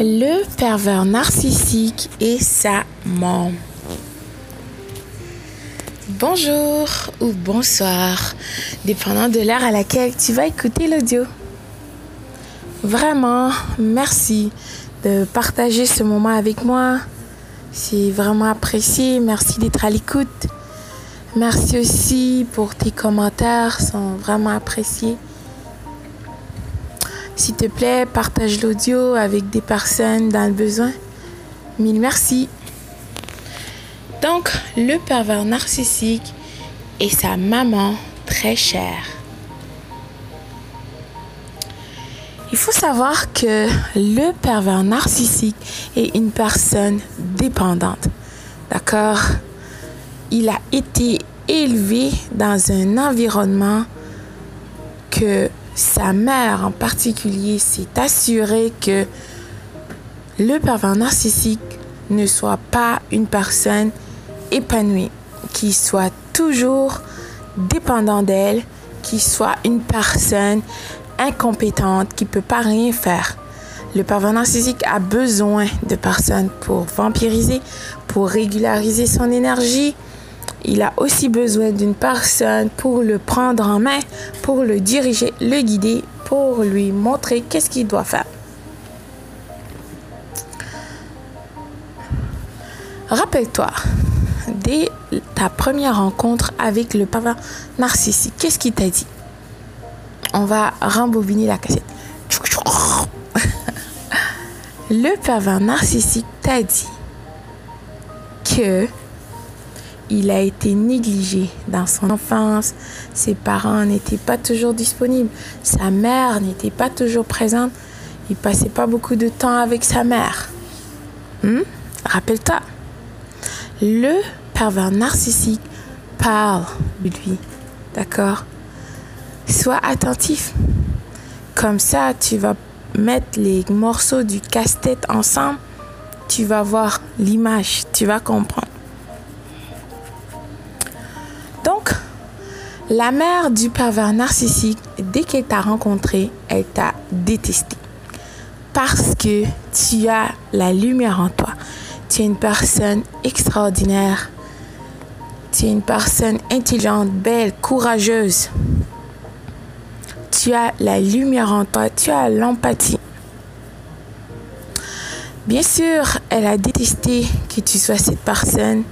Le pervers narcissique et sa mort. Bonjour ou bonsoir, dépendant de l'heure à laquelle tu vas écouter l'audio. Vraiment, merci de partager ce moment avec moi. C'est vraiment apprécié. Merci d'être à l'écoute. Merci aussi pour tes commentaires, sont vraiment appréciés. S'il te plaît, partage l'audio avec des personnes dans le besoin. Mille merci. Donc, le pervers narcissique et sa maman très chère. Il faut savoir que le pervers narcissique est une personne dépendante. D'accord? Il a été élevé dans un environnement que sa mère en particulier s'est assurée que le pervers narcissique ne soit pas une personne épanouie, qui soit toujours dépendant d'elle, qui soit une personne incompétente, qui ne peut pas rien faire. Le pervers narcissique a besoin de personnes pour vampiriser, pour régulariser son énergie, il a aussi besoin d'une personne pour le prendre en main, pour le diriger, le guider, pour lui montrer qu'est-ce qu'il doit faire. Rappelle-toi, dès ta première rencontre avec le pervers narcissique, qu'est-ce qu'il t'a dit? On va rembobiner la cassette. Le pervers narcissique t'a dit que il a été négligé dans son enfance. Ses parents n'étaient pas toujours disponibles. Sa mère n'était pas toujours présente. Il passait pas beaucoup de temps avec sa mère. Hmm? Rappelle-toi. Le pervers narcissique parle de lui. D'accord? Sois attentif. Comme ça, tu vas mettre les morceaux du casse-tête ensemble. Tu vas voir l'image. Tu vas comprendre. La mère du pervers narcissique, dès qu'elle t'a rencontré, elle t'a détesté. Parce que tu as la lumière en toi. Tu es une personne extraordinaire. Tu es une personne intelligente, belle, courageuse. Tu as la lumière en toi. Tu as l'empathie. Bien sûr, elle a détesté que tu sois cette personne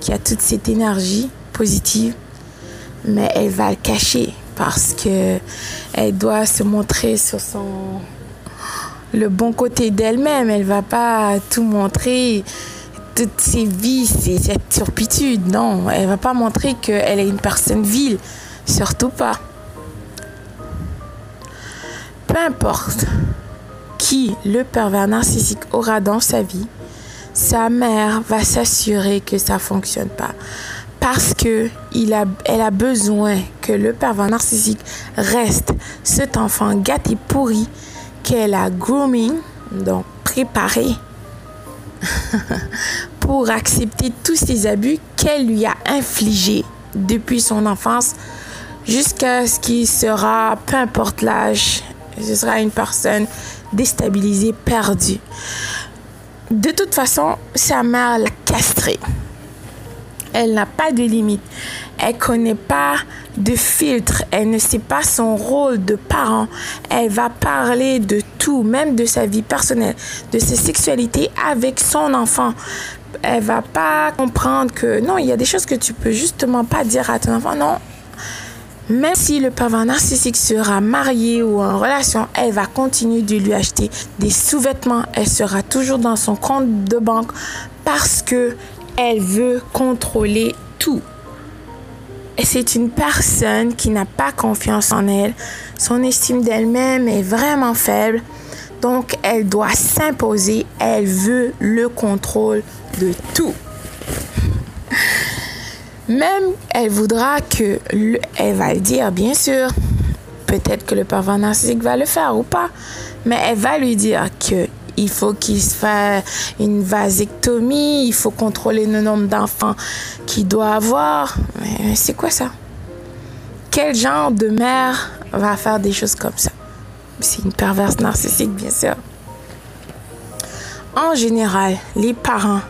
qui a toute cette énergie positive mais elle va le cacher parce que elle doit se montrer sur son le bon côté d'elle-même. Elle va pas tout montrer toutes ses vices et cette turpitude. Non, elle va pas montrer qu'elle est une personne vile, surtout pas. Peu importe qui le pervers narcissique aura dans sa vie, sa mère va s'assurer que ça fonctionne pas parce que a, elle a besoin que le pervers narcissique reste cet enfant gâté pourri qu'elle a grooming, donc préparé pour accepter tous ces abus qu'elle lui a infligés depuis son enfance jusqu'à ce qu'il sera, peu importe l'âge, ce sera une personne déstabilisée, perdue. De toute façon, sa mère l'a castré. Elle n'a pas de limite. Elle connaît pas de filtre. Elle ne sait pas son rôle de parent. Elle va parler de tout, même de sa vie personnelle, de sa sexualité avec son enfant. Elle va pas comprendre que non, il y a des choses que tu peux justement pas dire à ton enfant. Non. Même si le pervers narcissique sera marié ou en relation, elle va continuer de lui acheter des sous-vêtements. Elle sera toujours dans son compte de banque parce que elle veut contrôler tout. Et c'est une personne qui n'a pas confiance en elle. Son estime d'elle-même est vraiment faible. Donc, elle doit s'imposer. Elle veut le contrôle de tout. Même elle voudra que, elle va le dire, bien sûr. Peut-être que le pervers narcissique va le faire ou pas. Mais elle va lui dire que il faut qu'il se fasse une vasectomie, il faut contrôler le nombre d'enfants qu'il doit avoir. Mais c'est quoi ça? Quel genre de mère va faire des choses comme ça? C'est une perverse narcissique, bien sûr. en général, les parents,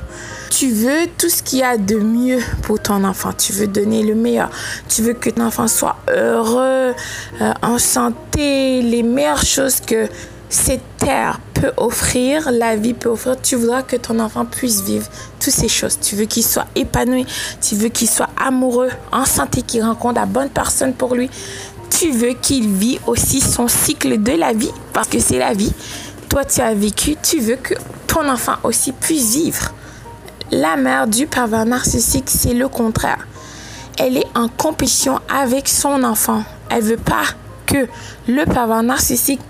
tu veux tout ce qu'il y a de mieux pour ton enfant. Tu veux donner le meilleur. Tu veux que ton enfant soit heureux, euh, en santé, les meilleures choses que cette terre peut offrir, la vie peut offrir. Tu voudras que ton enfant puisse vivre toutes ces choses. Tu veux qu'il soit épanoui. Tu veux qu'il soit amoureux, en santé, qu'il rencontre la bonne personne pour lui. Tu veux qu'il vit aussi son cycle de la vie parce que c'est la vie. Toi, tu as vécu. Tu veux que ton enfant aussi puisse vivre. La mère du pervers narcissique, c'est le contraire. Elle est en compétition avec son enfant. Elle veut pas que le pervers narcissique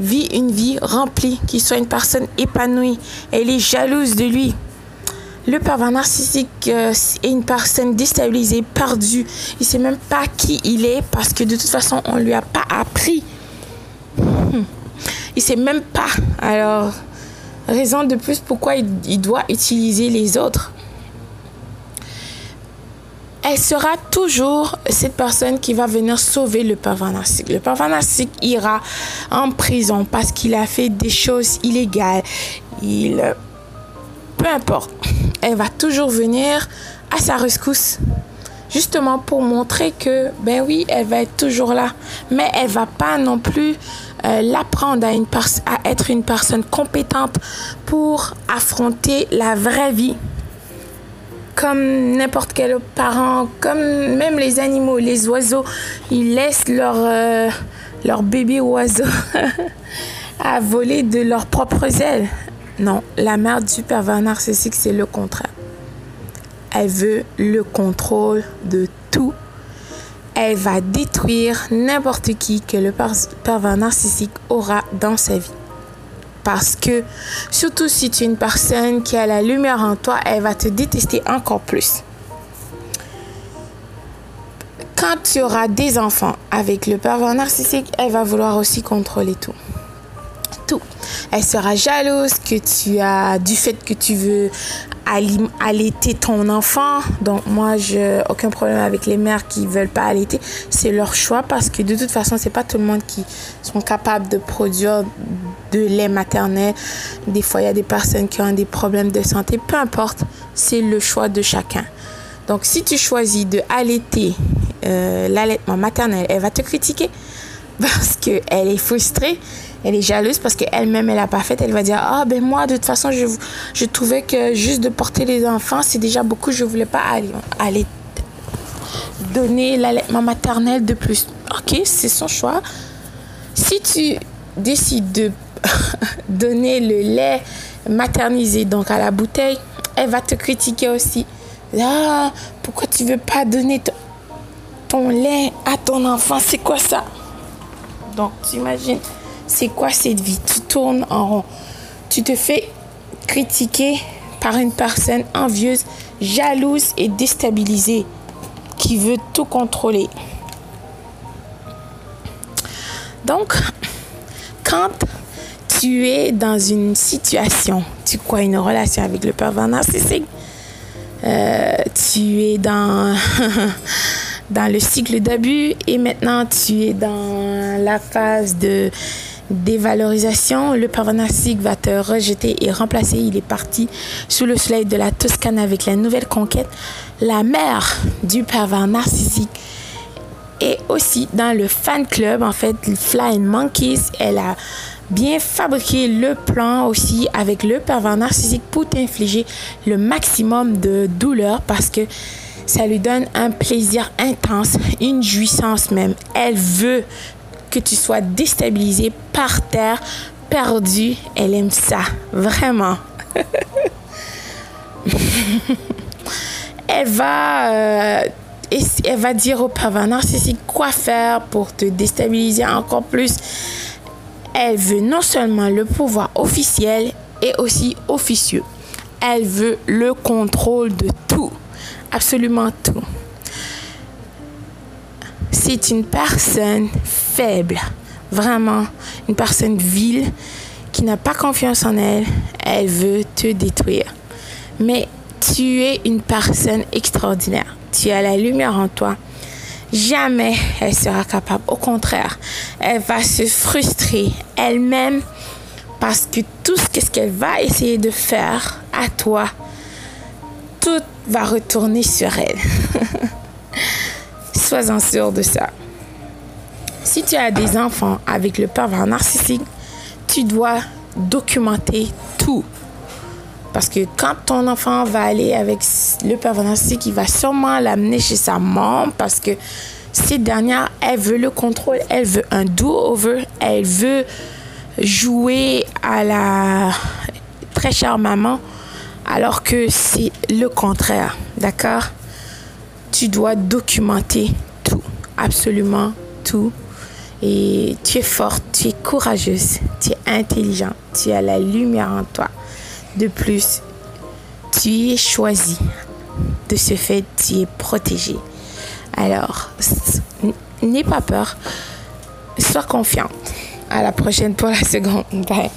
vit une vie remplie, qu'il soit une personne épanouie. Elle est jalouse de lui. Le pervers narcissique euh, est une personne déstabilisée, perdue. Il sait même pas qui il est parce que de toute façon, on lui a pas appris. Il sait même pas. Alors, raison de plus pourquoi il, doit utiliser les autres. Elle sera toujours cette personne qui va venir sauver le pervers narcissique. Le pervers narcissique ira en prison parce qu'il a fait des choses illégales. Il, peu importe, elle va toujours venir à sa rescousse justement pour montrer que, ben oui, elle va être toujours là. Mais elle va pas non plus euh, l'apprendre à être une personne compétente pour affronter la vraie vie. Comme n'importe quel parent, comme même les animaux, les oiseaux, ils laissent leur, euh, leur bébé oiseau à voler de leurs propres ailes. Non, la mère du pervers narcissique, c'est le contraire. Elle veut le contrôle de tout. Elle va détruire n'importe qui que le pervers narcissique aura dans sa vie. Parce que, surtout si tu es une personne qui a la lumière en toi, elle va te détester encore plus. Quand tu auras des enfants avec le pervers narcissique, elle va vouloir aussi contrôler tout. Tout. Elle sera jalouse que tu as du fait que tu veux allaiter ton enfant. Donc moi, j'ai aucun problème avec les mères qui veulent pas allaiter. C'est leur choix parce que de toute façon, c'est pas tout le monde qui sont capables de produire de lait maternel. Des fois, il y a des personnes qui ont des problèmes de santé. Peu importe, c'est le choix de chacun. Donc si tu choisis de allaiter euh, l'allaitement maternel, elle va te critiquer parce qu'elle est frustrée elle est jalouse parce qu'elle-même, elle n'a pas fait. Elle va dire Ah, ben moi, de toute façon, je, je trouvais que juste de porter les enfants, c'est déjà beaucoup. Je ne voulais pas aller, aller donner l'allaitement maternel de plus. Ok, c'est son choix. Si tu décides de donner le lait maternisé, donc à la bouteille, elle va te critiquer aussi. Ah, pourquoi tu veux pas donner ton lait à ton enfant? C'est quoi ça? Donc, tu c'est quoi cette vie? Tu tournes en rond. Tu te fais critiquer par une personne envieuse, jalouse et déstabilisée qui veut tout contrôler. Donc, quand tu es dans une situation, tu crois une relation avec le pervers narcissique, euh, tu es dans, dans le cycle d'abus et maintenant tu es dans la phase de dévalorisation, le pervers narcissique va te rejeter et remplacer. Il est parti sous le soleil de la Toscane avec la nouvelle conquête. La mère du pervers narcissique est aussi dans le fan club, en fait, Flying Monkeys. Elle a bien fabriqué le plan aussi avec le pervers narcissique pour t'infliger le maximum de douleur parce que ça lui donne un plaisir intense, une jouissance même. Elle veut que tu sois déstabilisé par terre, perdu. Elle aime ça, vraiment. elle va, euh, elle va dire au pervers narcissique quoi faire pour te déstabiliser encore plus? Elle veut non seulement le pouvoir officiel et aussi officieux. Elle veut le contrôle de tout, absolument tout c'est une personne faible, vraiment une personne vile qui n'a pas confiance en elle, elle veut te détruire. Mais tu es une personne extraordinaire. Tu as la lumière en toi. Jamais elle sera capable. Au contraire, elle va se frustrer elle-même Parce que tout ce qu'elle va essayer de faire à toi, tout va retourner sur elle. Sois-en sûr de ça. Si tu as des enfants avec le pervers narcissique, tu dois documenter tout. Parce que quand ton enfant va aller avec le pervers narcissique, il va sûrement l'amener chez sa maman parce que cette dernière, elle veut le contrôle, elle veut un do-over, elle veut jouer à la très chère maman, alors que c'est le contraire, d'accord? Tu dois documenter tout, absolument tout. Et tu es forte, tu es courageuse, tu es intelligente, tu as la lumière en toi. De plus, tu es choisi. De ce fait, tu es protégé. Alors, n'aie pas peur. Sois confiante. À la prochaine pour la seconde. Bye.